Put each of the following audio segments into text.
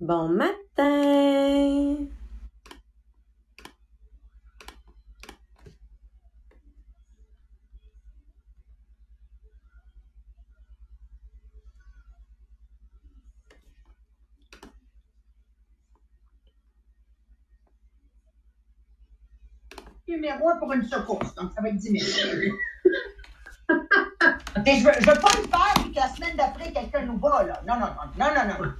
Bon matin! numéro un pour une secousse. Donc, ça va être 10 000. OK, je veux, veux pas le faire puis que la semaine d'après, quelqu'un nous bat, là. Non, non, non, non, non, non.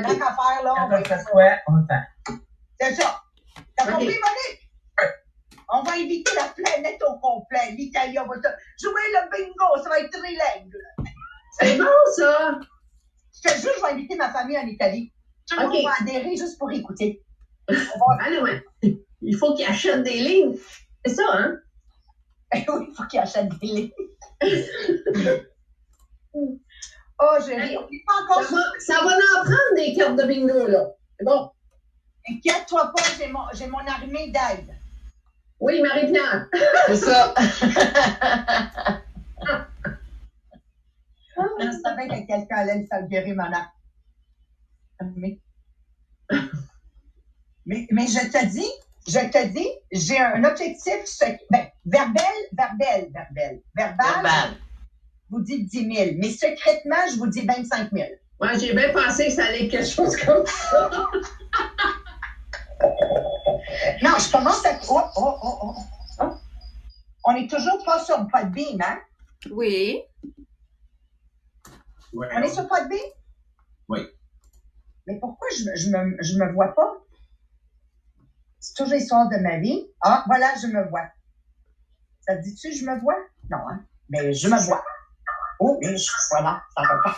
Tant OK. qu'à faire, là, on va on le fait. C'est ça. T'as compris, Monique? On va inviter la planète au complet. L'Italie, on va te jouer le bingo. Ça va être trilingue. C'est bon, ça. Je te jure, je vais inviter ma famille en Italie. Tout le monde va adhérer juste pour écouter. On va... Allez, ouais. Il faut qu'ils achètent des lignes. C'est ça, hein? oui, il faut qu'ils achètent des livres. oh. On n'est pas encore Ça va, ça va en prendre des cartes de bingo, là. C'est bon. Inquiète-toi pas, j'ai mon, j'ai mon armée d'aide. Oui, Marie-Pierre. C'est ça. Je savais que quelqu'un allait me faire guérir mon armée. Mais, mais je te dis, je te dis, j'ai un objectif, sec- ben, verbal, verbal, Verbal. Je vous dis 10 000, mais secrètement, je vous dis 25 000. Ouais, j'ai bien pensé que ça allait être quelque chose comme ça. Non, je commence à... Oh, oh, oh, oh, oh. On est toujours pas sur Podbeam, hein? Oui. Ouais. On est sur Podbeam? Oui. Mais pourquoi je, me- je, me, je me vois pas? C'est toujours l'histoire de ma vie. Ah, voilà, je me vois. Ça te dit-tu, je me vois? Non, hein? Mais je me vois. Oh, voilà, ça va pas.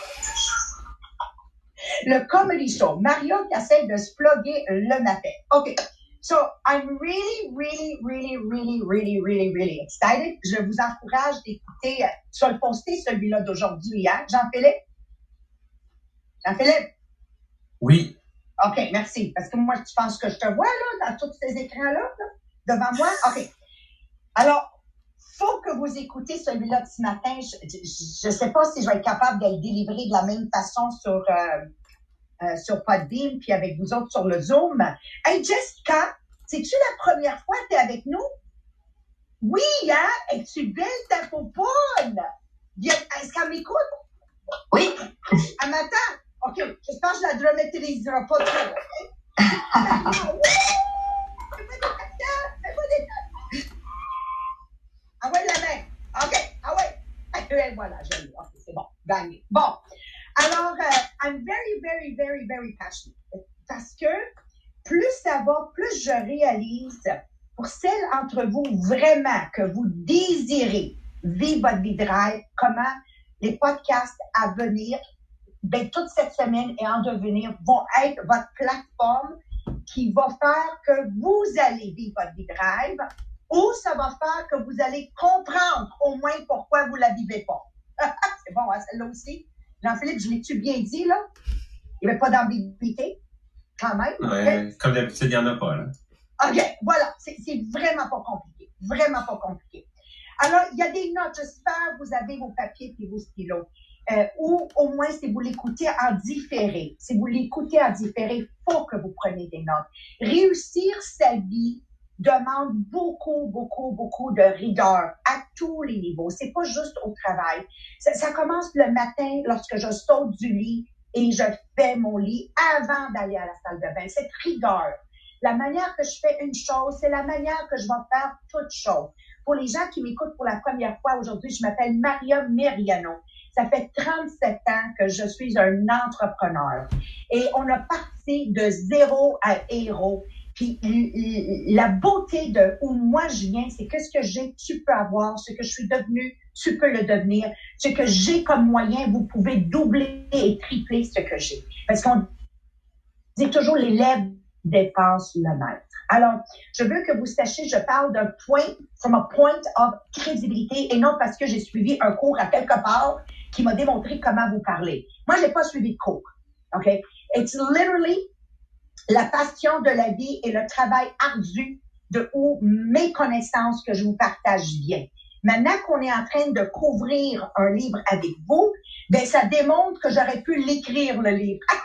Le comedy show. Mario qui essaie de se plugger le matin. OK. So, I'm really, really, really, really, really, really, really excited. Je vous encourage d'écouter, euh, tu vas le poster celui-là d'aujourd'hui, hein, Jean-Philippe? Jean-Philippe? Oui. OK, merci. Parce que moi, tu penses que je te vois, là, dans tous ces écrans-là, là, devant moi? OK. Alors, faut que vous écoutez celui-là de ce matin. Je ne sais pas si je vais être capable de le délivrer de la même façon sur, euh, euh, sur Podbeam puis avec vous autres sur le Zoom. Hey, Jessica, c'est-tu la première fois que tu es avec nous? Oui, hein? Es-tu belle ta popoune? Est-ce qu'elle m'écoute? Oui. Elle m'attend? OK, j'espère que je la dramatériserai pas trop. OK? Fais-moi des caca, fais-moi des caca. Ah ouais, la main. OK, ah ouais. Voilà, je l'ai. OK, c'est bon, gagné. Bon, alors, euh, I'm very, very, very, very passionate. Parce que plus ça va, plus je réalise, pour celles entre vous vraiment que vous désirez vivre votre vie de rêve, comment les podcasts à venir, ben, toute cette semaine et en devenir vont être votre plateforme qui va faire que vous allez vivre votre vie de rêve ou ça va faire que vous allez comprendre au moins pourquoi vous la vivez pas. C'est bon, hein, celle-là aussi. Jean-Philippe, je l'ai-tu bien dit, là? Il n'y avait pas d'ambiguïté, quand même. Ouais, comme d'habitude, il n'y en a pas, là. OK, voilà, c'est c'est vraiment pas compliqué. Vraiment pas compliqué. Alors, il y a des notes. J'espère que vous avez vos papiers et vos stylos. Euh, ou au moins, si vous l'écoutez en différé. Si vous l'écoutez en différé, il faut que vous preniez des notes. Réussir sa vie demande beaucoup, beaucoup, beaucoup de rigueur à tous les niveaux. C'est pas juste au travail. Ça, commence le matin lorsque je saute du lit et je fais mon lit avant d'aller à la salle de bain. Cette rigueur. La manière que je fais une chose, c'est la manière que je vais faire toute chose. Pour les gens qui m'écoutent pour la première fois aujourd'hui, je m'appelle Maria Meriano. Ça fait 37 ans que je suis un entrepreneur. Et on a parti de zéro à héros. Puis la beauté de où moi je viens, c'est que ce que j'ai, tu peux avoir. Ce que je suis devenu, tu peux le devenir. Ce que j'ai comme moyen, vous pouvez doubler et tripler ce que j'ai. Parce qu'on dit toujours l'élève dépasse le maître. Alors, je veux que vous sachiez, je parle d'un point, from a point of crédibilité, et non parce que j'ai suivi un cours à quelque part qui m'a démontré comment vous parler. Moi, j'ai pas suivi de cours. OK? It's literally la passion de la vie et le travail ardu de où mes connaissances que je vous partage viennent. Maintenant qu'on est en train de couvrir un livre avec vous, ben ça démontre que j'aurais pu l'écrire le livre.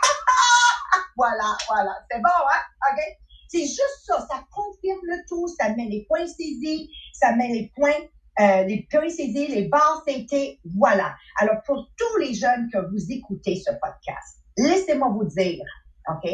Voilà, voilà. C'est bon, hein? OK? C'est juste ça. Ça confirme le tout. Ça met les points saisis. Ça met les points, euh, les points saisis, les barres CT. Voilà. Alors, pour tous les jeunes que vous écoutez ce podcast, laissez-moi vous dire, OK?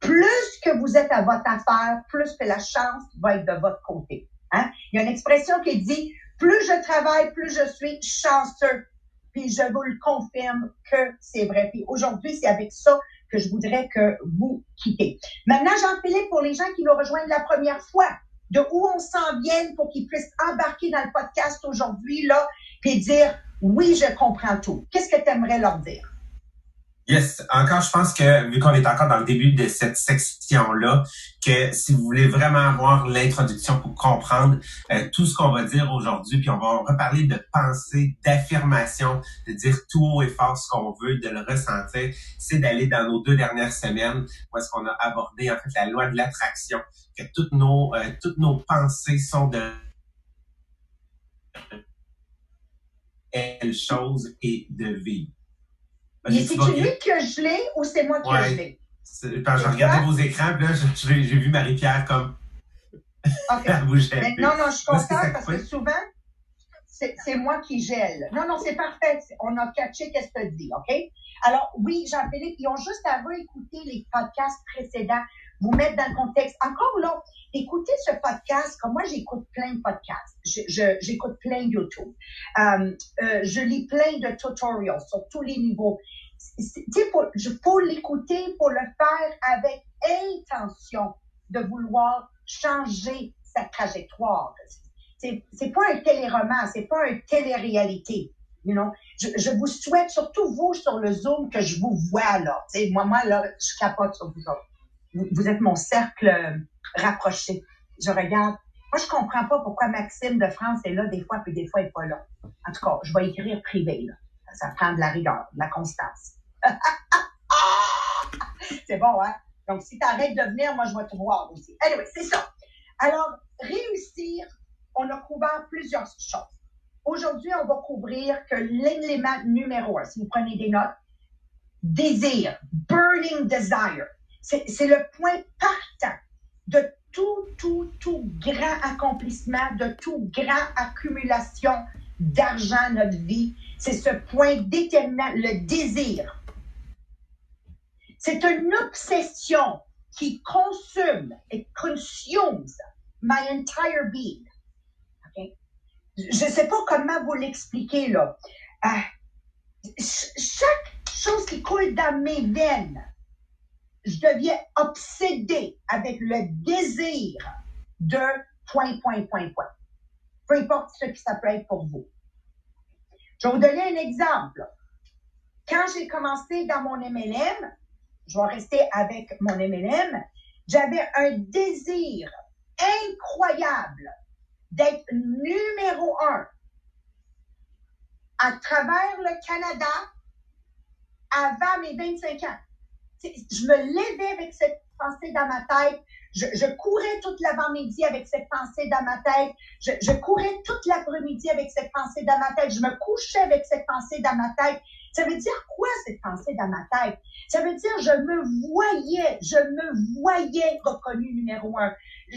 Plus que vous êtes à votre affaire, plus que la chance va être de votre côté. Hein? Il y a une expression qui dit, plus je travaille, plus je suis chanceux. Puis je vous le confirme que c'est vrai. Puis aujourd'hui, c'est avec ça que je voudrais que vous quittez. Maintenant, Jean-Philippe, pour les gens qui nous rejoignent la première fois, de où on s'en vient pour qu'ils puissent embarquer dans le podcast aujourd'hui, là, puis dire, oui, je comprends tout. Qu'est-ce que tu aimerais leur dire? Yes, encore, je pense que vu qu'on est encore dans le début de cette section-là, que si vous voulez vraiment avoir l'introduction pour comprendre euh, tout ce qu'on va dire aujourd'hui, puis on va reparler de pensée, d'affirmation, de dire tout haut et fort ce qu'on veut, de le ressentir, c'est d'aller dans nos deux dernières semaines où est-ce qu'on a abordé en fait la loi de l'attraction, que toutes nos euh, toutes nos pensées sont de elle chose et de vivre. C'est-tu lui que je l'ai ou c'est moi qui je l'ai? Quand je regardais vos écrans, là, j'ai vu Marie-Pierre comme. OK. bouger. non, non, je suis contente parce que souvent, c'est moi qui gèle. Non, non, c'est parfait. On a catché qu'est-ce que tu dis, OK? Alors, oui, Jean-Philippe, ils ont juste à réécouter les podcasts précédents, vous mettre dans le contexte. Encore là, écoutez ce podcast, comme moi, j'écoute plein de podcasts. J'écoute plein de YouTube. Euh, euh, je lis plein de tutorials sur tous les niveaux. Pour, pour l'écouter, pour le faire avec intention de vouloir changer sa trajectoire. C'est pas un téléroman, c'est pas un télé-réalité. You know? je, je, vous souhaite, surtout vous sur le Zoom, que je vous vois là. sais moi, moi, là, je capote sur vous autres. Vous, êtes mon cercle rapproché. Je regarde. Moi, je comprends pas pourquoi Maxime de France est là des fois, puis des fois, il n'est pas là. En tout cas, je vais écrire privé, là. Ça prend de la rigueur, de la constance. c'est bon, hein? Donc, si tu arrêtes de venir, moi, je vais te voir aussi. Anyway, c'est ça. Alors, réussir, on a couvert plusieurs choses. Aujourd'hui, on va couvrir que l'élément numéro un, si vous prenez des notes, désir, burning desire. C'est le point partant de tout, tout, tout grand accomplissement, de tout grand accumulation d'argent notre vie. C'est ce point déterminant, le désir. C'est une obsession qui consume et consume my entire being. Je ne sais pas comment vous l'expliquer là. Euh, chaque chose qui coule dans mes veines, je deviens obsédé avec le désir de point, point, point, point. Peu importe ce que ça peut être pour vous. Je vais vous donner un exemple. Quand j'ai commencé dans mon MLM, je vais rester avec mon MLM, j'avais un désir incroyable d'être numéro un à travers le Canada avant mes 25 ans je me levais avec cette pensée dans ma tête. Je, courais toute l'avant-midi avec cette pensée dans ma tête. Je, je courais toute l'après-midi avec cette pensée dans ma tête. Je me couchais avec cette pensée dans ma tête. Ça veut dire quoi cette pensée dans ma tête? Ça veut dire je me voyais, je me voyais reconnu numéro un.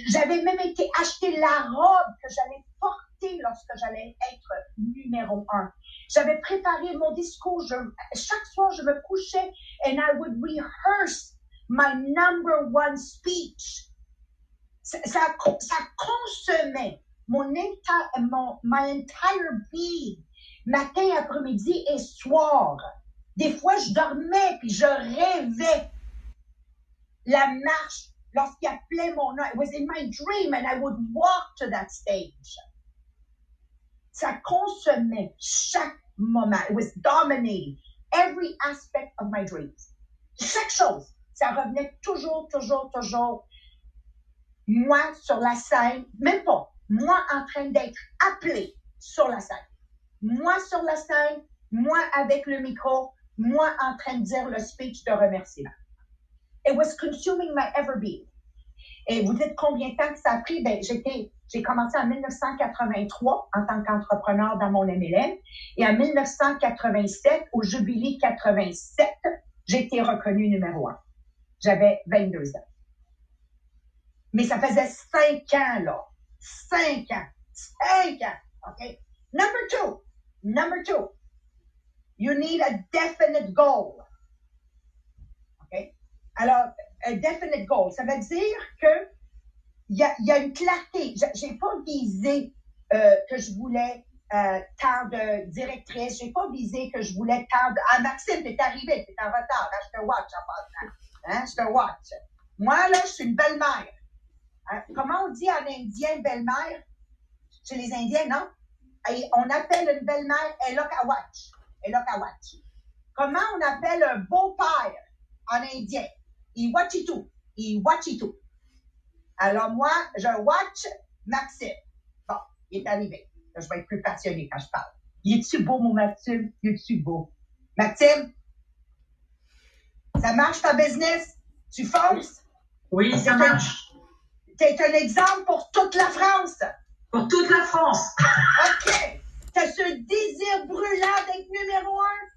J'avais même été acheter la robe que j'allais porter lorsque j'allais être numéro un. J'avais préparé mon discours. Je, chaque soir, je me couchais and I would rehearse my number one speech. Ça, ça, ça consommait mon, mon my entire being, matin, après-midi et soir. Des fois, je dormais puis je rêvais la marche lorsqu'il appelait mon nom. It was in my dream and I would walk to that stage. Ça consommait chaque moment. It was dominating every aspect of my dreams. Chaque chose, ça revenait toujours, toujours, toujours. Moi sur la scène, même pas. Moi en train d'être appelé sur la scène. Moi sur la scène, moi avec le micro, moi en train de dire le speech de remerciement. It was consuming my ever being. Et vous dites combien de temps que ça a pris? Ben, j'étais, j'ai commencé en 1983 en tant qu'entrepreneur dans mon MLM. Et en 1987, au Jubilé 87, j'ai été reconnue numéro un. J'avais 22 ans. Mais ça faisait cinq ans, là. Cinq ans. Cinq ans. OK? Number two. Number two. You need a definite goal. OK? Alors, a definite goal, ça veut dire que il y a, une clarté. J'ai pas visé euh, que je voulais euh, tant de directrice. J'ai pas visé que je voulais tant de... Ah, Maxime, t'es arrivé, t'es en retard. Là, je te watch en passant. Hein, je te watch. Moi, là, je suis une belle-mère. Hein? Comment on dit en indien belle-mère? Chez les Indiens, non? On appelle une belle-mère Elokawach. Elokawach. Comment on appelle un beau-père en indien? Iwachitu. Iwachitu. Alors moi, je watch Maxime. Bon, il est arrivé. Là, je vais être plus passionné quand je parle. Il est-tu beau, mon Maxime? Il est-tu beau? Maxime? Ça marche ta business? Tu fonces? Oui, ça marche. Tu es un exemple pour toute la France. Pour toute la France. OK. Tu as ce désir brûlant d'être numéro un?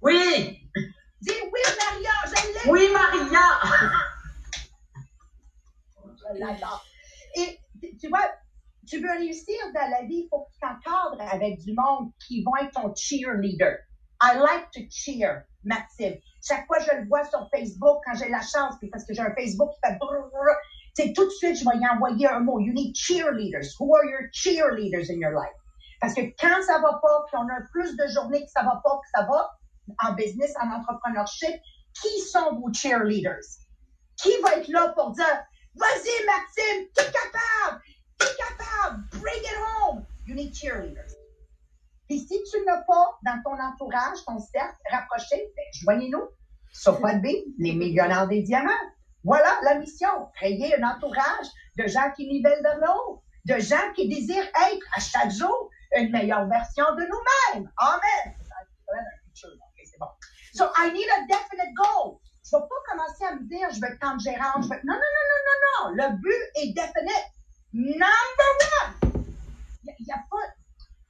Oui. Dis oui, Maria, je l'ai. Oui, Maria. l'adore. Et tu vois, tu veux réussir dans la vie, il faut que tu t'encadres avec du monde qui vont être ton cheerleader. I like to cheer, Maxime. Chaque fois que je le vois sur Facebook, quand j'ai la chance, puis parce que j'ai un Facebook qui fait c'est tout de suite, je vais y envoyer un mot. You need cheerleaders. Who are your cheerleaders in your life? Parce que quand ça va pas, puis on a plus de journées que ça va pas, que ça va, en business, en entrepreneurship, qui sont vos cheerleaders? Qui va être là pour dire, vas-y Maxime, t'es capable, t'es capable, bring it home. You need cheerleaders. Et si tu n'as pas dans ton entourage, ton cercle rapproché, ben, joignez-nous. Sofa les millionnaires des diamants. Voilà la mission. Créer un entourage de gens qui nivellent vers le haut, de gens qui désirent être à chaque jour une meilleure version de nous-mêmes. Amen. So I need a definite goal. Je ne vais pas commencer à me dire, je vais être tant gérante, je vais... Non, non, non, non, non, non. Le but est definite. Number one. Il n'y a, pas...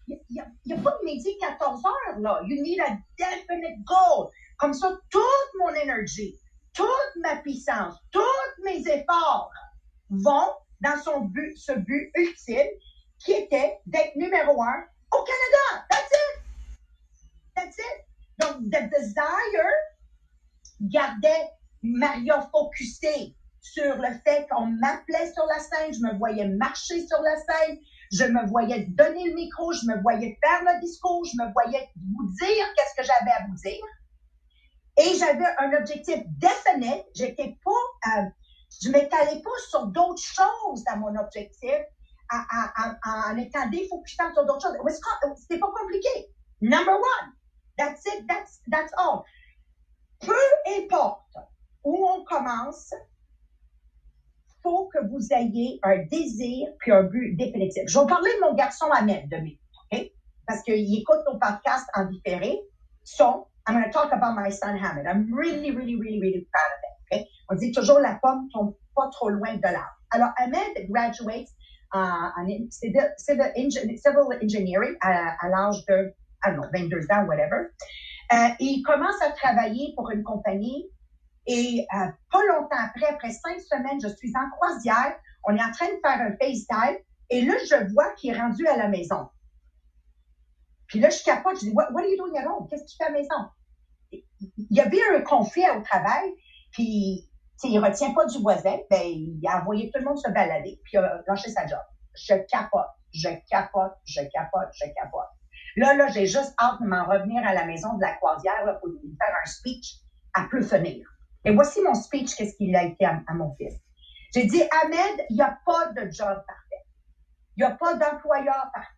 Y a, pas de midi 14 heures, là. You need a definite goal. Comme ça, toute mon énergie, toute ma puissance, tous mes efforts vont dans son but, ce but ultime qui était d'être numéro un au Canada. That's it. That's it. Donc, The Desire gardait Mario focusé sur le fait qu'on m'appelait sur la scène, je me voyais marcher sur la scène, je me voyais donner le micro, je me voyais faire le discours, je me voyais vous dire qu'est-ce que j'avais à vous dire. Et j'avais un objectif défini. J'étais pas, euh, je m'étalais pas sur d'autres choses dans mon objectif en étant défocusant sur d'autres choses. C'était pas compliqué. Number one. That's it. That's, that's all. Peu importe où on commence, faut que vous ayez un désir puis un but définitif. Je vais parler de mon garçon Ahmed de minutes, OK? Parce qu'il écoute nos podcasts en différé. So, I'm going to talk about my son Ahmed. I'm really, really, really, really proud of it, OK? On dit toujours la pomme tombe pas trop loin de l'arbre. Alors, Ahmed graduates uh, en civil, engineering à, à l'âge de ah non, 22 ans, whatever. Euh, il commence à travailler pour une compagnie et euh, pas longtemps après, après cinq semaines, je suis en croisière, on est en train de faire un FaceTime et là, je vois qu'il est rendu à la maison. Puis là, je capote, je dis, what, what are you doing at? Qu'est-ce que tu fais à la maison? Il y avait un conflit au travail, puis il retient pas du voisin, ben, il a envoyé tout le monde se balader, puis il a lâché sa job. Je capote, je capote, je capote, je capote. Là, là, j'ai juste hâte de m'en revenir à la maison de la croisière pour lui faire un speech à peu finir. Et voici mon speech, qu'est-ce qu'il a été à, mon fils. J'ai dit, Ahmed, il n'y a pas de job parfait. Il n'y a pas d'employeur parfait.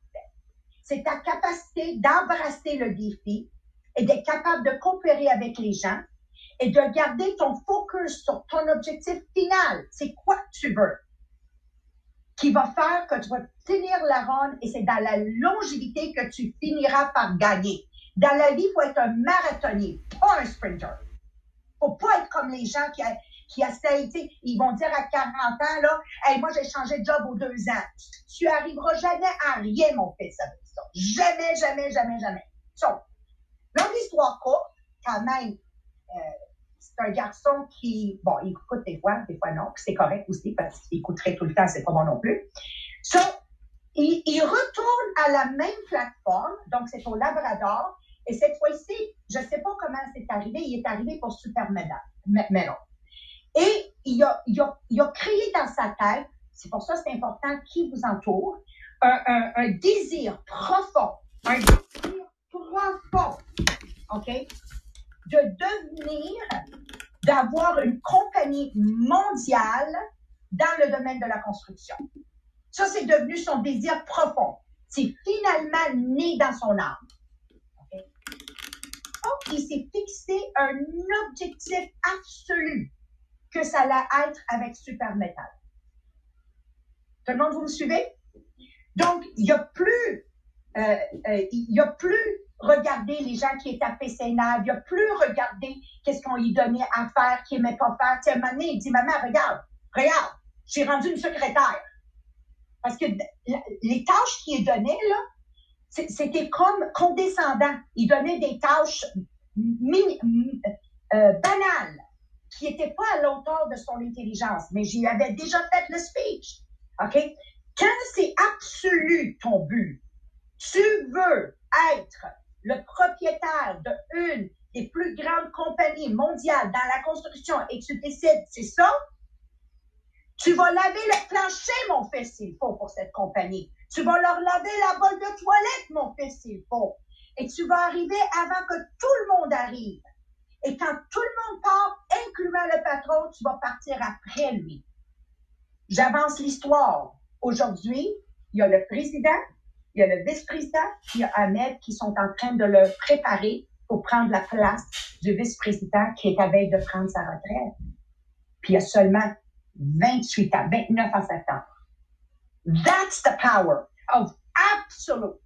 C'est ta capacité d'embrasser le défi et d'être capable de coopérer avec les gens et de garder ton focus sur ton objectif final. C'est quoi que tu veux? Qui va faire que tu vas tenir la ronde et c'est dans la longévité que tu finiras par gagner. Dans la vie, il faut être un marathonnier, pas un sprinter. faut pas être comme les gens qui, qui essayent, ils vont dire à 40 ans, là, hey, moi, j'ai changé de job aux deux ans. Tu arriveras jamais à rien, mon fils, avec ça. Jamais, jamais, jamais, jamais. Donc, longue histoire courte, quand même, euh, c'est un garçon qui, bon, il écoute des fois, des fois non, c'est correct aussi parce qu'il écouterait tout le temps, c'est pas bon non plus. So, il, retourne à la même plateforme, donc c'est au Labrador, et cette fois-ci, je sais pas comment c'est arrivé, il est arrivé pour Super Melon. Et il a, il, a, il créé dans sa tête, c'est pour ça que c'est important qui vous entoure, un, un, un désir profond, un désir profond, OK, de devenir, d'avoir une compagnie mondiale dans le domaine de la construction. Ça, c'est devenu son désir profond. C'est finalement né dans son âme. Donc, il s'est fixé un objectif absolu que ça allait être avec Super Metal. Tout le monde, vous me suivez? Donc, il n'y a plus, euh, euh, il y a plus regarder les gens qui étaient à PCNAB, il a plus regarder qu'est-ce qu'on lui donnait à faire, qu'il n'aimait pas faire. Tu sais, un moment il dit, maman, regarde, regarde, j'ai rendu une secrétaire. Parce que les tâches qu'il donnait, là, c'était comme condescendant. Il donnait des tâches euh, banales qui n'étaient pas à l'auteur de son intelligence. Mais j'y avais déjà fait le speech. OK? Quand c'est absolu ton but, tu veux être le propriétaire de une des plus grandes compagnies mondiales dans la construction et que tu décides, c'est ça, tu vas laver le plancher, mon fils, s'il faut, pour cette compagnie. Tu vas leur laver la bolle de toilette, mon fils, s'il faut. Et tu vas arriver avant que tout le monde arrive. Et quand tout le monde part, incluant le patron, tu vas partir après lui. J'avance l'histoire. Aujourd'hui, il y a le président, il y a le vice-président, il y a Ahmed qui sont en train de le préparer pour prendre la place du vice-président qui est à veille de prendre sa retraite. Puis il y a seulement 28 ans, 29 en septembre. That's the power of absolute,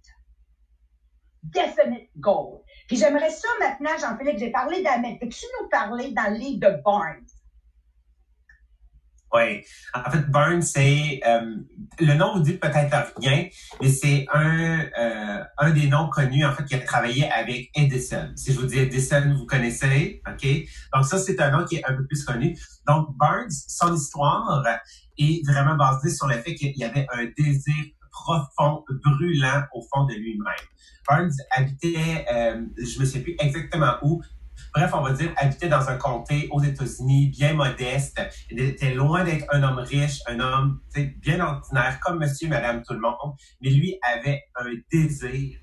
definite goal. Puis j'aimerais ça maintenant, Jean-Philippe, j'ai parlé d'Ahmed. Peux-tu nous parler dans le de Barnes? Oui. En fait, Burns, c'est euh, le nom vous dit peut-être rien, mais c'est un euh, un des noms connus en fait qui a travaillé avec Edison. Si je vous dis Edison, vous connaissez, ok? Donc ça, c'est un nom qui est un peu plus connu. Donc Burns, son histoire est vraiment basée sur le fait qu'il y avait un désir profond, brûlant au fond de lui-même. Burns habitait, euh, je me sais plus exactement où, Bref, on va dire, habitait dans un comté aux États-Unis, bien modeste. Il était loin d'être un homme riche, un homme bien ordinaire, comme monsieur madame tout le monde. Mais lui avait un désir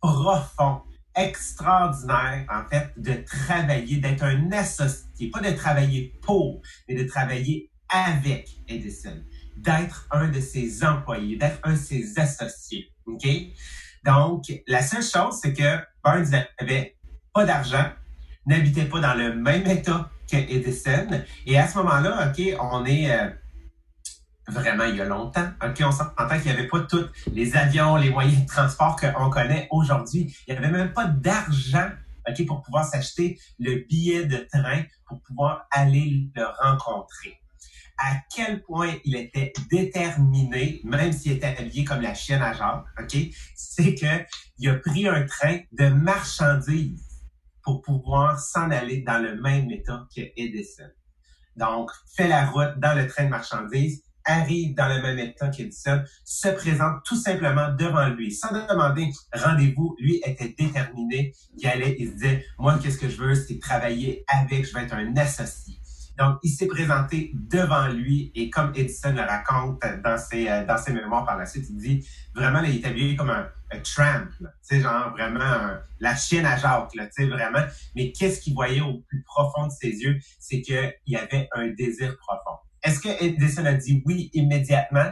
profond, extraordinaire, en fait, de travailler, d'être un associé, pas de travailler pour, mais de travailler avec Edison, d'être un de ses employés, d'être un de ses associés. OK? Donc, la seule chose, c'est que Burns n'avait pas d'argent, n'habitait pas dans le même état que Edison. Et à ce moment-là, OK, on est euh, vraiment il y a longtemps. OK, on s'entend qu'il n'y avait pas tous les avions, les moyens de transport qu'on connaît aujourd'hui. Il n'y avait même pas d'argent OK, pour pouvoir s'acheter le billet de train pour pouvoir aller le rencontrer. À quel point il était déterminé, même s'il était habillé comme la chienne à Jacques, OK, c'est qu'il a pris un train de marchandises pour pouvoir s'en aller dans le même état que Edison. Donc, fait la route dans le train de marchandises, arrive dans le même état qu'Edison, se présente tout simplement devant lui, sans demander rendez-vous. Lui était déterminé, il allait, il disait, moi, qu'est-ce que je veux, c'est travailler avec, je veux être un associé. Donc, il s'est présenté devant lui et comme Edison le raconte dans ses, euh, dans ses mémoires par la suite, il dit vraiment, il est habillé comme un, tramp, tu sais, genre vraiment la chienne à Jacques, tu sais, vraiment. Mais qu'est-ce qu'il voyait au plus profond de ses yeux? C'est qu'il y avait un désir profond. Est-ce que Edison a dit oui immédiatement?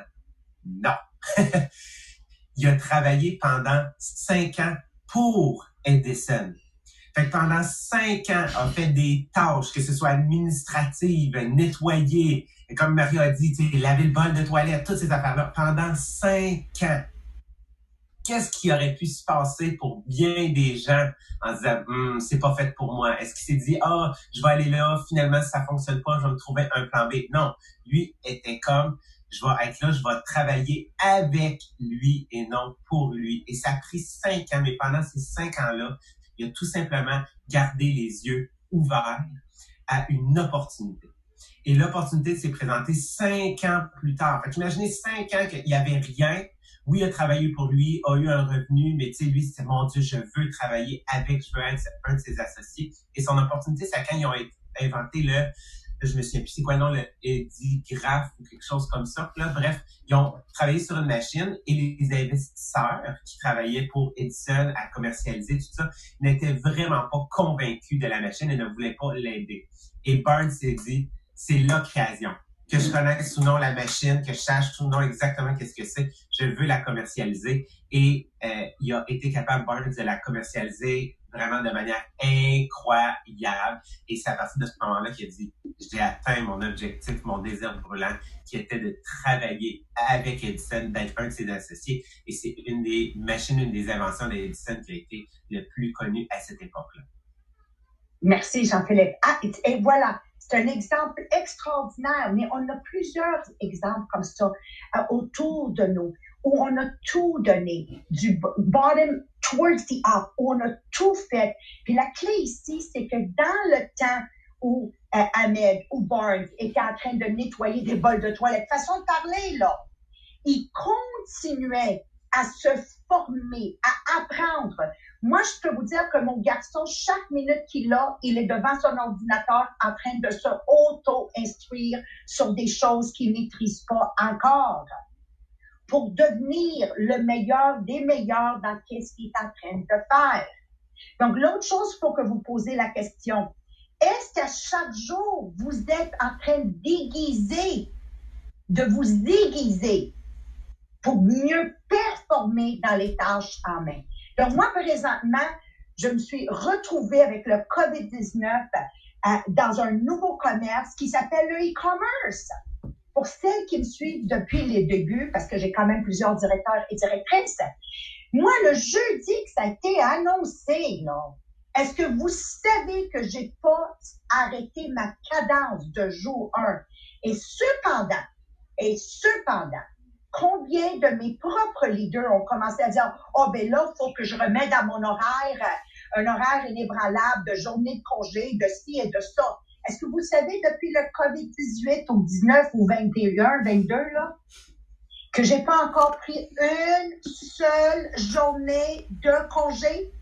Non. il a travaillé pendant cinq ans pour Edison. Fait que pendant cinq ans, a fait des tâches, que ce soit administratives, nettoyer, et comme Mario a dit, laver le bol de toilette, toutes ces affaires-là, pendant cinq ans. Qu'est-ce qui aurait pu se passer pour bien des gens en disant hum, c'est pas fait pour moi? Est-ce qu'il s'est dit Ah, je vais aller là, finalement, ça fonctionne pas, je vais me trouver un plan B? Non. Lui était comme je vais être là, je vais travailler avec lui et non pour lui. Et ça a pris cinq ans, mais pendant ces cinq ans-là, il a tout simplement gardé les yeux ouverts à une opportunité. Et l'opportunité s'est présentée cinq ans plus tard. Fait imaginez cinq ans qu'il n'y avait rien. Oui, a travaillé pour lui, a eu un revenu, mais tu sais, lui, c'était mon Dieu, je veux travailler avec, je veux être un de ses associés. Et son opportunité, c'est quand ils ont inventé le je me souviens plus c'est quoi le nom, le Graph ou quelque chose comme ça. Là, bref, ils ont travaillé sur une machine et les investisseurs qui travaillaient pour Edison à commercialiser tout ça n'étaient vraiment pas convaincus de la machine et ne voulaient pas l'aider. Et Barnes s'est dit, c'est l'occasion que je connaisse ou non la machine, que je sache tout non exactement qu'est-ce que c'est, je veux la commercialiser. Et euh, il a été capable, Barnes, de la commercialiser vraiment de manière incroyable. Et c'est à partir de ce moment-là qu'il a dit, j'ai atteint mon objectif, mon désir brûlant, qui était de travailler avec Edison, d'être un de ses associés. Et c'est une des machines, une des inventions d'Edison qui a été le plus connue à cette époque-là. Merci, Jean-Philippe. Ah, et voilà, c'est un exemple extraordinaire, mais on a plusieurs exemples comme ça euh, autour de nous où on a tout donné, du bottom towards the up, où on a tout fait. Puis la clé ici, c'est que dans le temps où euh, Ahmed ou Barnes était en train de nettoyer des bols de toilette, façon de parler, là, il continuait à se former, à apprendre. Moi, je peux vous dire que mon garçon, chaque minute qu'il a, il est devant son ordinateur en train de se auto-instruire sur des choses qu'il maîtrise pas encore pour devenir le meilleur des meilleurs dans ce qu'il est en train de faire. Donc, l'autre chose, faut que vous posez la question. Est-ce qu'à chaque jour, vous êtes en train de déguiser, de vous déguiser? Pour mieux performer dans les tâches en main? Donc, moi, présentement, je me suis retrouvée avec le COVID-19 euh, dans un nouveau commerce qui s'appelle le e-commerce pour celles qui me suivent depuis les débuts, parce que j'ai quand même plusieurs directeurs et directrices, moi, le jeudi que ça a été annoncé, est-ce que vous savez que j'ai pas arrêté ma cadence de jour 1? Et cependant, et cependant, combien de mes propres leaders ont commencé à dire, oh ben là, faut que je remette à mon horaire, un horaire inébranlable de journée de congé, de ci et de ça. Est-ce que vous savez, depuis le COVID-18 au 19 ou 21, 22, là, que j'ai pas encore pris une seule journée de congé?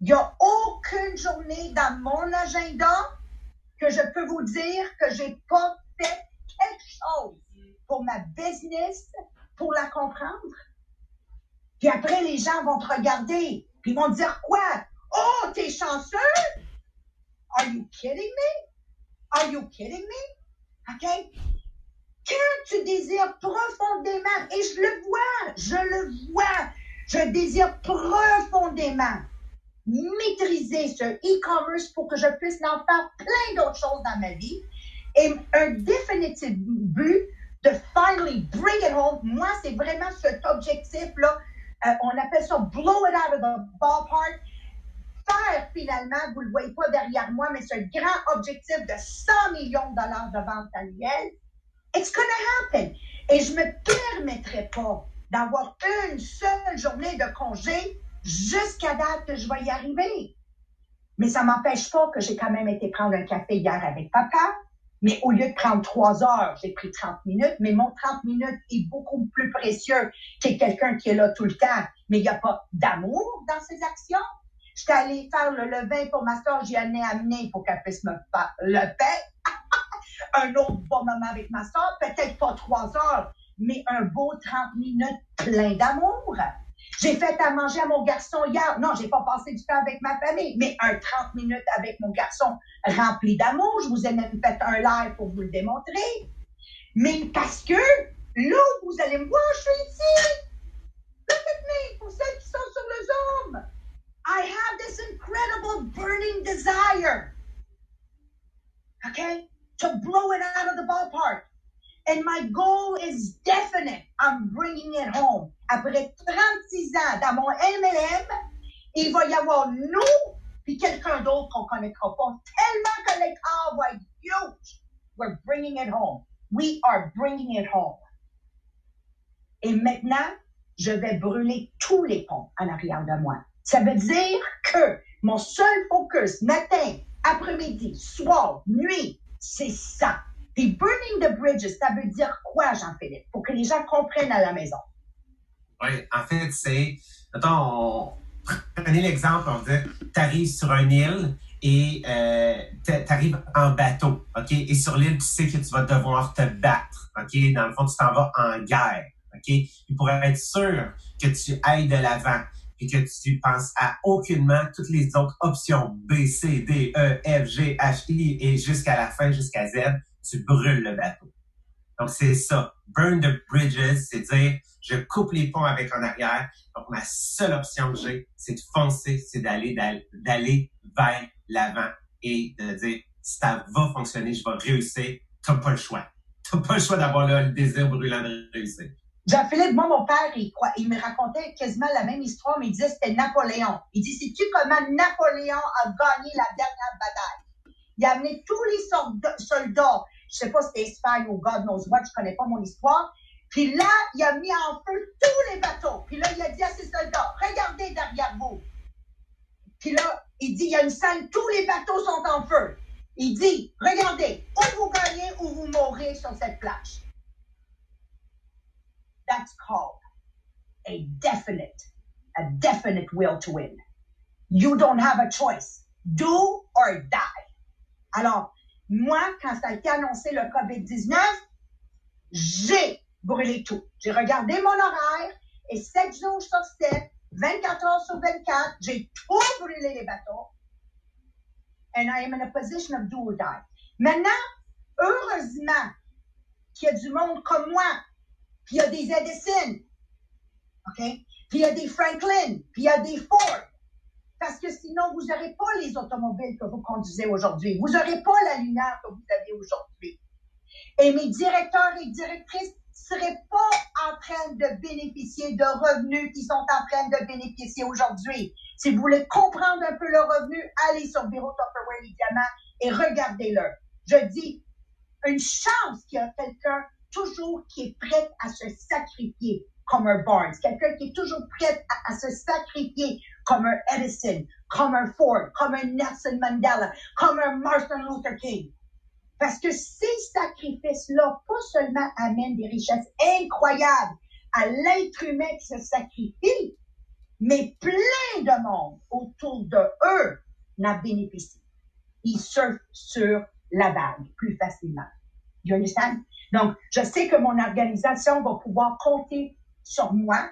Il n'y a aucune journée dans mon agenda que je peux vous dire que j'ai pas fait quelque chose pour ma business, pour la comprendre. Puis après, les gens vont te regarder, puis ils vont te dire quoi? Oh, t'es chanceux? Are you kidding me? Are you kidding me? OK? Quand tu désires profondément, et je le vois, je le vois, je désire profondément maîtriser ce e-commerce pour que je puisse en faire plein d'autres choses dans ma vie. Et un définitif but de finally bring it home, moi, c'est vraiment cet objectif-là. Euh, on appelle ça blow it out of the ballpark faire finalement, vous ne le voyez pas derrière moi, mais ce grand objectif de 100 millions de dollars de vente annuelle, it's gonna happen. Et je me permettrai pas d'avoir une seule journée de congé jusqu'à date que je vais y arriver. Mais ça m'empêche pas que j'ai quand même été prendre un café hier avec papa. Mais au lieu de prendre trois heures, j'ai pris 30 minutes. Mais mon 30 minutes est beaucoup plus précieux que quelqu'un qui est là tout le temps. Mais il n'y a pas d'amour dans ses actions. J'étais allée faire le levain pour ma soeur, j'y ai amené pour qu'elle puisse me faire le pain. un autre bon moment avec ma soeur, peut-être pas trois heures, mais un beau 30 minutes plein d'amour. J'ai fait à manger à mon garçon hier. Non, j'ai pas passé du temps avec ma famille, mais un 30 minutes avec mon garçon rempli d'amour. Je vous ai même fait un live pour vous le démontrer. Mais parce que là vous allez me voir, je suis ici. Look at me, pour celles qui sont sur le Zoom. I have this incredible burning desire, okay, to blow it out of the ballpark. And my goal is definite. I'm bringing it home. Après 36 ans dans mon MLM, il va y avoir nous puis quelqu'un d'autre qu'on connaîtra pas. Tellement que l'écart va être huge. We're bringing it home. We are bringing it home. Et maintenant, je vais brûler tous les ponts en arrière de moi. Ça veut dire que mon seul focus matin, après-midi, soir, nuit, c'est ça. Puis burning the bridges, ça veut dire quoi, Jean-Philippe, pour que les gens comprennent à la maison? Oui, en fait, c'est, attends, prenez l'exemple, on dit, tu arrives sur une île et euh, tu arrives en bateau, OK? Et sur l'île, tu sais que tu vas devoir te battre, OK? Dans le fond, tu t'en vas en guerre, OK? Et pour être sûr que tu ailles de l'avant et que tu penses à aucunement toutes les autres options B, C, D, E, F, G, H, I et jusqu'à la fin, jusqu'à Z, tu brûles le bateau. Donc, c'est ça. Burn the bridges, c'est dire, je coupe les ponts avec en arrière. Donc, ma seule option que j'ai, c'est de foncer, c'est d'aller, d'aller vers l'avant et de dire, ça va fonctionner, je vais réussir. T'as pas le choix. T'as pas le choix d'avoir le désir brûlant de réussir. Jean-Philippe, moi, mon père, il, il me racontait quasiment la même histoire, mais il disait c'était Napoléon. Il dit, sais-tu comment Napoléon a gagné la dernière bataille? Il a amené tous les soldats sais pas c'était Espagne ou God knows what, je connais pas mon histoire. Puis là, il a mis en feu tous les bateaux. Puis là, il a dit à ses soldats, regardez derrière vous. Puis là, il dit, il y a une scène, tous les bateaux sont en feu. Il dit, regardez, ou vous gagnez ou vous mourrez sur cette plage. That's called a definite, a definite will to win. You don't have a choice. Do or die. Alors, moi, quand ça a été annoncé le COVID-19, j'ai brûlé tout. J'ai regardé mon horaire et 7 jours sur 7, 24 heures sur 24, j'ai tout brûlé les bateaux. And I am in a position of do or die. Maintenant, heureusement qu'il y a du monde comme moi, puis il y a des Edison, OK? Puis il y a des Franklin, puis il y a des Ford, parce que sinon, vous n'aurez pas les automobiles que vous conduisez aujourd'hui. Vous n'aurez pas la lumière que vous avez aujourd'hui. Et mes directeurs et directrices ne seraient pas en train de bénéficier de revenus qu'ils sont en train de bénéficier aujourd'hui. Si vous voulez comprendre un peu le revenu, allez sur Bureau Tupperware Diamant et regardez-le. Je dis, une chance qu'il y a quelqu'un toujours qui est prêt à se sacrifier comme un Barnes, quelqu'un qui est toujours prêt à, se sacrifier comme un Edison, comme un Ford, comme un Nelson Mandela, comme un Martin Luther King. Parce que ces sacrifices-là, pas seulement amènent des richesses incroyables à l'être humain qui se sacrifie, mais plein de monde autour de eux n'en bénéficient. Ils surfent sur la vague plus facilement. You understand? Donc, je sais que mon organisation va pouvoir compter sur moi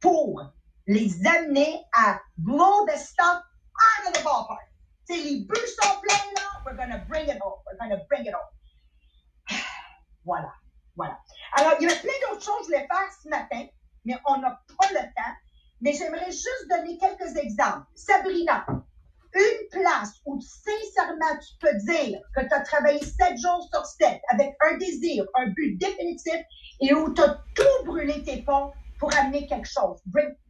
pour les amener à blow the stuff out of the ballpark. Si les bus sont pleins là, we're gonna bring it home. We're gonna bring it home. Voilà, voilà. Alors, il y a plein d'autres choses que je voulais faire ce matin, mais on n'a pas le temps. Mais j'aimerais juste donner quelques exemples. Sabrina, une place où sincèrement tu peux dire que tu as travaillé sept jours sur sept avec un désir, un but définitif et où tu as tout brûlé tes ponts pour amener quelque chose,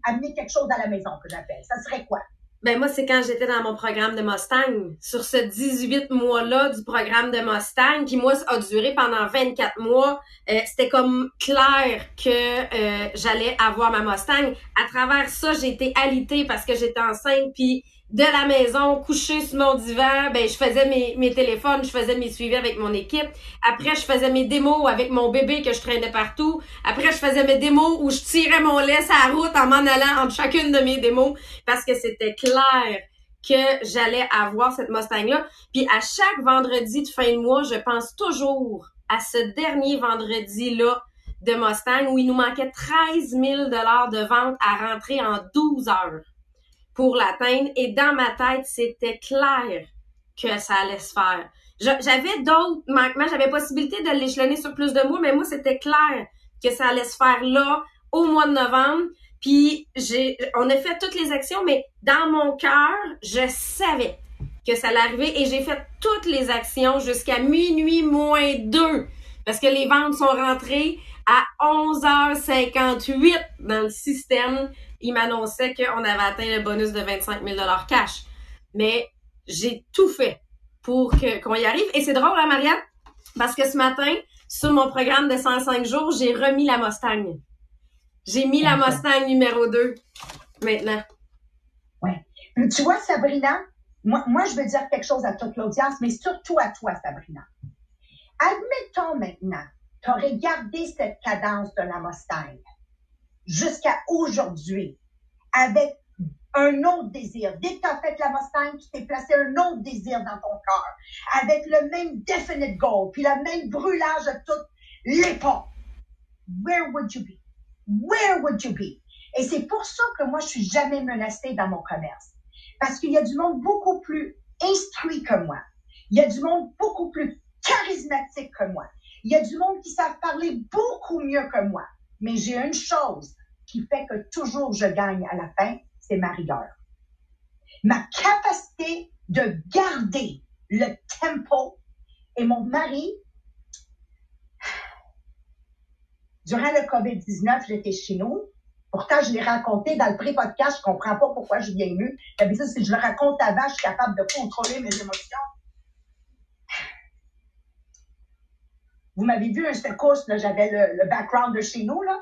amener quelque chose à la maison que j'appelle. Ça serait quoi? Ben moi, c'est quand j'étais dans mon programme de Mustang. Sur ce 18 mois-là du programme de Mustang, qui moi a duré pendant 24 mois, euh, c'était comme clair que euh, j'allais avoir ma Mustang. À travers ça, j'ai été alitée parce que j'étais enceinte, puis de la maison, couché sur mon divan, ben je faisais mes, mes téléphones, je faisais mes suivis avec mon équipe. Après, je faisais mes démos avec mon bébé que je traînais partout. Après, je faisais mes démos où je tirais mon laisse à la route en m'en allant entre chacune de mes démos parce que c'était clair que j'allais avoir cette Mustang-là. Puis à chaque vendredi de fin de mois, je pense toujours à ce dernier vendredi-là de Mustang où il nous manquait 13 000 de vente à rentrer en 12 heures pour l'atteindre. Et dans ma tête, c'était clair que ça allait se faire. J'avais d'autres manquements, j'avais possibilité de l'échelonner sur plus de mois, mais moi, c'était clair que ça allait se faire là, au mois de novembre. Puis j'ai, on a fait toutes les actions, mais dans mon cœur, je savais que ça allait arriver et j'ai fait toutes les actions jusqu'à minuit moins 2 parce que les ventes sont rentrées à 11h58 dans le système il m'annonçait qu'on avait atteint le bonus de 25 000 cash. Mais j'ai tout fait pour que, qu'on y arrive. Et c'est drôle, hein, Marianne? Parce que ce matin, sur mon programme de 105 jours, j'ai remis la Mustang. J'ai mis la Mustang numéro 2 maintenant. Ouais. Tu vois, Sabrina, moi, moi, je veux dire quelque chose à toute l'audience, mais surtout à toi, Sabrina. Admettons maintenant, tu aurais gardé cette cadence de la Mustang jusqu'à aujourd'hui avec un autre désir. Dès que tu as fait la Mustang, tu t'es placé un autre désir dans ton corps, avec le même definite goal, puis le même brûlage de toute l'époque. Where would you be? Where would you be? Et c'est pour ça que moi, je suis jamais menacée dans mon commerce. Parce qu'il y a du monde beaucoup plus instruit que moi. Il y a du monde beaucoup plus charismatique que moi. Il y a du monde qui savent parler beaucoup mieux que moi. Mais j'ai une chose qui fait que toujours je gagne à la fin, c'est ma rigueur. Ma capacité de garder le tempo. Et mon mari, durant le COVID-19, j'étais chez nous. Pourtant, je l'ai raconté dans le pré-podcast. Je comprends pas pourquoi je viens émue. D'habitude, si je le raconte avant, je suis capable de contrôler mes émotions. Vous m'avez vu un secousse, j'avais le, background de chez nous, là.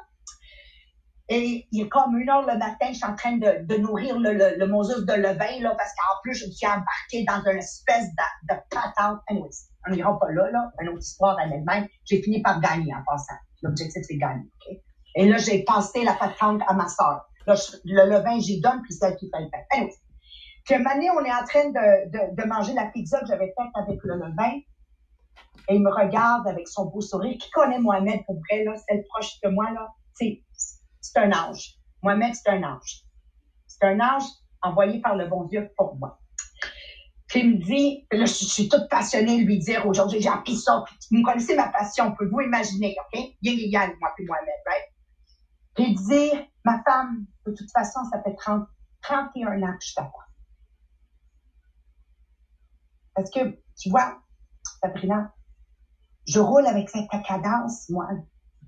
Et il est comme une heure le matin, je suis en train de, nourrir le, le, de levain, là, parce qu'en plus, je me suis embarquée dans une espèce de, patente. On n'ira pas là, là. Une autre histoire en elle-même. J'ai fini par gagner en passant. L'objectif, c'est gagner, OK? Et là, j'ai passé la patente à ma. Là, le levain, j'y donne, puis c'est elle qui fait le pain. Puis moment on est en train de, de, de manger la pizza que j'avais faite avec le levain. Et il me regarde avec son beau sourire. Qui connaît Mohamed pour vrai, là? C'est proche de moi, là. C'est, un ange. Mohamed, c'est un ange. C'est un ange envoyé par le bon Dieu pour moi. Puis il me dit, là, je, suis toute passionnée de lui dire aujourd'hui, j'ai appris ça. Puis, vous connaissez ma passion, pouvez-vous imaginer, OK? Yin et moi puis Mohamed, right? Puis il dit, ma femme, de toute façon, ça fait 30, 31 ans que je t'attends. Parce que, tu vois, Sabrina, je roule avec cette cadence, moi,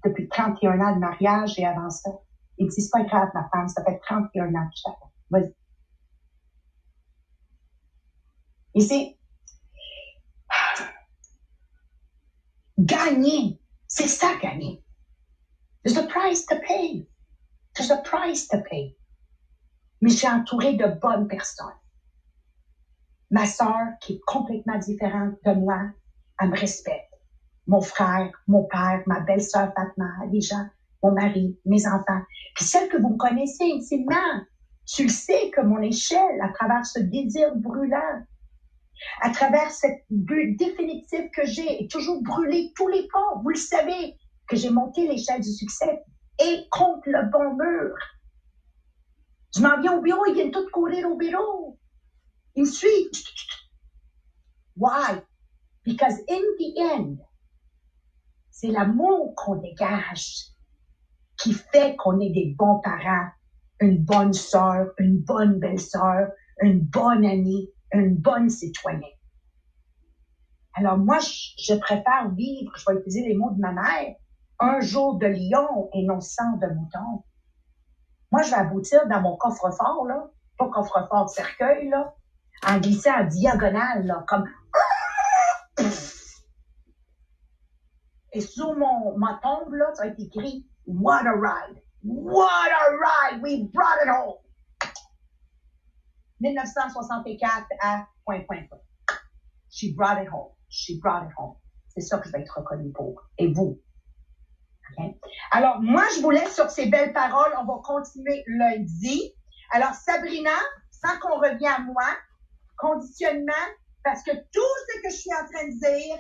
depuis 31 ans de mariage et avant ça. Il dit, c'est pas grave, ma femme, ça fait 31 ans que je t'attends. Vas-y. Et c'est gagner. C'est ça, gagner. There's a price to pay. There's a price to pay. Mais je suis entourée de bonnes personnes. Ma sœur, qui est complètement différente de moi, elle me respecte. Mon frère, mon père, ma belle-sœur Fatma, les gens, mon mari, mes enfants. Puis celle que vous connaissez intimement, tu le sais que mon échelle, à travers ce désir brûlant, à travers cette but définitive que j'ai, est toujours brûlé tous les ponts. Vous le savez, que j'ai monté l'échelle du succès et contre le bon mur. Je m'en viens au bureau, ils viennent tous courir au bureau. Ils me suivent. Why? Because in the end, c'est l'amour qu'on dégage qui fait qu'on est des bons parents, une bonne sœur, une bonne belle-sœur, une bonne amie, une bonne citoyenne. Alors moi, je, préfère vivre, je vais utiliser les mots de ma mère, un jour de lion et non cent de mouton. Moi, je vais aboutir dans mon coffre-fort, là, pas coffre-fort cercueil, là, en glissant en diagonale, là, comme... Et sous mon, ma tombe, là, ça va être écrit « What a ride! What a ride! We brought it home! » 1964 à point, point, point. She brought it home. She brought it home. C'est ça que je vais être reconnue pour. Et vous, alors, moi, je vous laisse sur ces belles paroles. On va continuer lundi. Alors, Sabrina, sans qu'on revienne à moi, conditionnement, parce que tout ce que je suis en train de dire,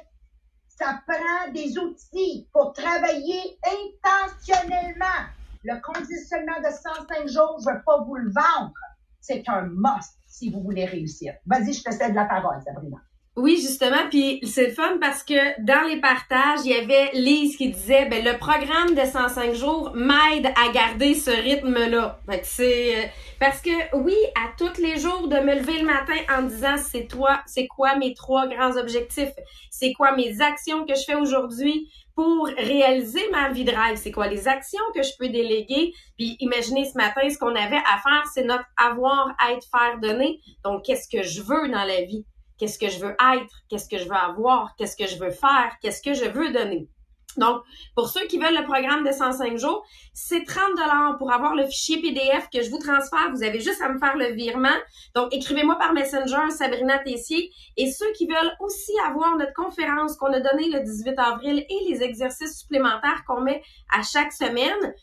ça prend des outils pour travailler intentionnellement. Le conditionnement de 105 jours, je ne veux pas vous le vendre. C'est un must si vous voulez réussir. Vas-y, je te cède la parole, Sabrina. Oui, justement, puis c'est le fun parce que dans les partages, il y avait Lise qui disait ben le programme de 105 jours m'aide à garder ce rythme-là. Euh, parce que oui, à tous les jours de me lever le matin en disant c'est toi, c'est quoi mes trois grands objectifs, c'est quoi mes actions que je fais aujourd'hui pour réaliser ma vie de rêve, c'est quoi les actions que je peux déléguer? Puis imaginez ce matin ce qu'on avait à faire, c'est notre avoir, être, faire, donner. Donc qu'est-ce que je veux dans la vie? Qu'est-ce que je veux être, qu'est-ce que je veux avoir, qu'est-ce que je veux faire, qu'est-ce que je veux donner? Donc, pour ceux qui veulent le programme de 105 jours, c'est 30 dollars pour avoir le fichier PDF que je vous transfère. Vous avez juste à me faire le virement. Donc, écrivez-moi par Messenger, Sabrina Tessier. Et ceux qui veulent aussi avoir notre conférence qu'on a donnée le 18 avril et les exercices supplémentaires qu'on met à chaque semaine,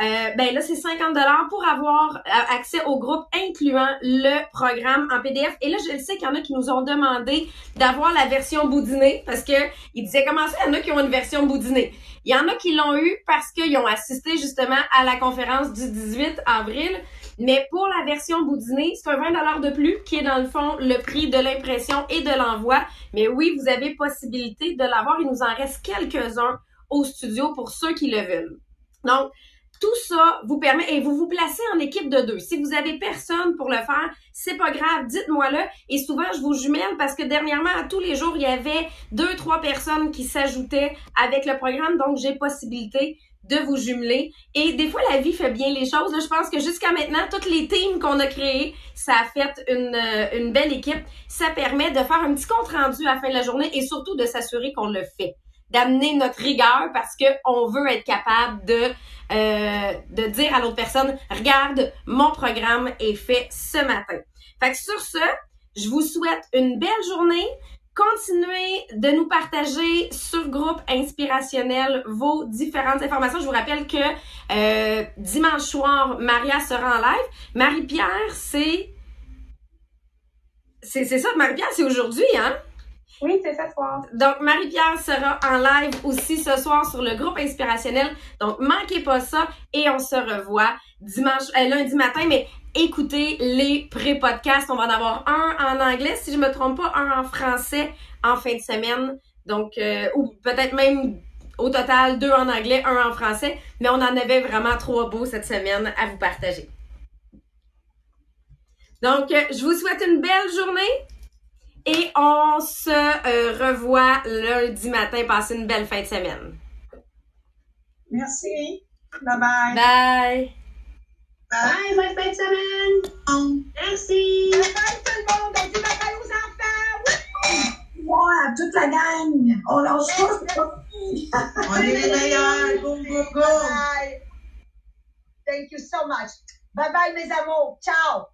euh, ben là, c'est 50 dollars pour avoir euh, accès au groupe incluant le programme en PDF. Et là, je le sais qu'il y en a qui nous ont demandé d'avoir la version boudinée parce que ils disaient comment ça, il y en a qui ont une version boudinée? Il y en a qui l'ont eu parce qu'ils ont assisté justement à la conférence du 18 avril. Mais pour la version boudinée, c'est un 20 dollars de plus qui est dans le fond le prix de l'impression et de l'envoi. Mais oui, vous avez possibilité de l'avoir. Il nous en reste quelques-uns au studio pour ceux qui le veulent. Donc, tout ça vous permet et vous vous placez en équipe de deux. Si vous avez personne pour le faire, c'est pas grave, dites-moi-le. Et souvent, je vous jumelle parce que dernièrement, à tous les jours, il y avait deux, trois personnes qui s'ajoutaient avec le programme. Donc, j'ai possibilité de vous jumeler. Et des fois, la vie fait bien les choses. je pense que jusqu'à maintenant, toutes les teams qu'on a créées, ça a fait une, euh, une belle équipe. Ça permet de faire un petit compte rendu à la fin de la journée et surtout de s'assurer qu'on le fait d'amener notre rigueur parce que on veut être capable de euh, de dire à l'autre personne regarde mon programme est fait ce matin. Fait que sur ce, je vous souhaite une belle journée. Continuez de nous partager sur groupe inspirationnel vos différentes informations. Je vous rappelle que euh, dimanche soir, Maria sera en live. Marie-Pierre, c'est c'est ça, Marie-Pierre, c'est aujourd'hui, hein? Oui, c'est ce soir. Donc, Marie-Pierre sera en live aussi ce soir sur le groupe inspirationnel. Donc, manquez pas ça et on se revoit dimanche, euh, lundi matin. Mais écoutez les pré-podcasts. On va en avoir un en anglais, si je me trompe pas, un en français en fin de semaine. Donc, euh, ou peut-être même au total deux en anglais, un en français. Mais on en avait vraiment trois beaux cette semaine à vous partager. Donc, euh, je vous souhaite une belle journée. Et on se euh, revoit lundi matin. Passez une belle fin de semaine. Merci. Bye bye. Bye. Bye, bonne fin de semaine. Merci. Bye bye tout le monde. On dit bye bye aux enfants. Ouais, toute la gang. On lâche pas. On est les meilleurs. Go, go, go. Bye. Thank you so much. Bye bye mes amours. Ciao.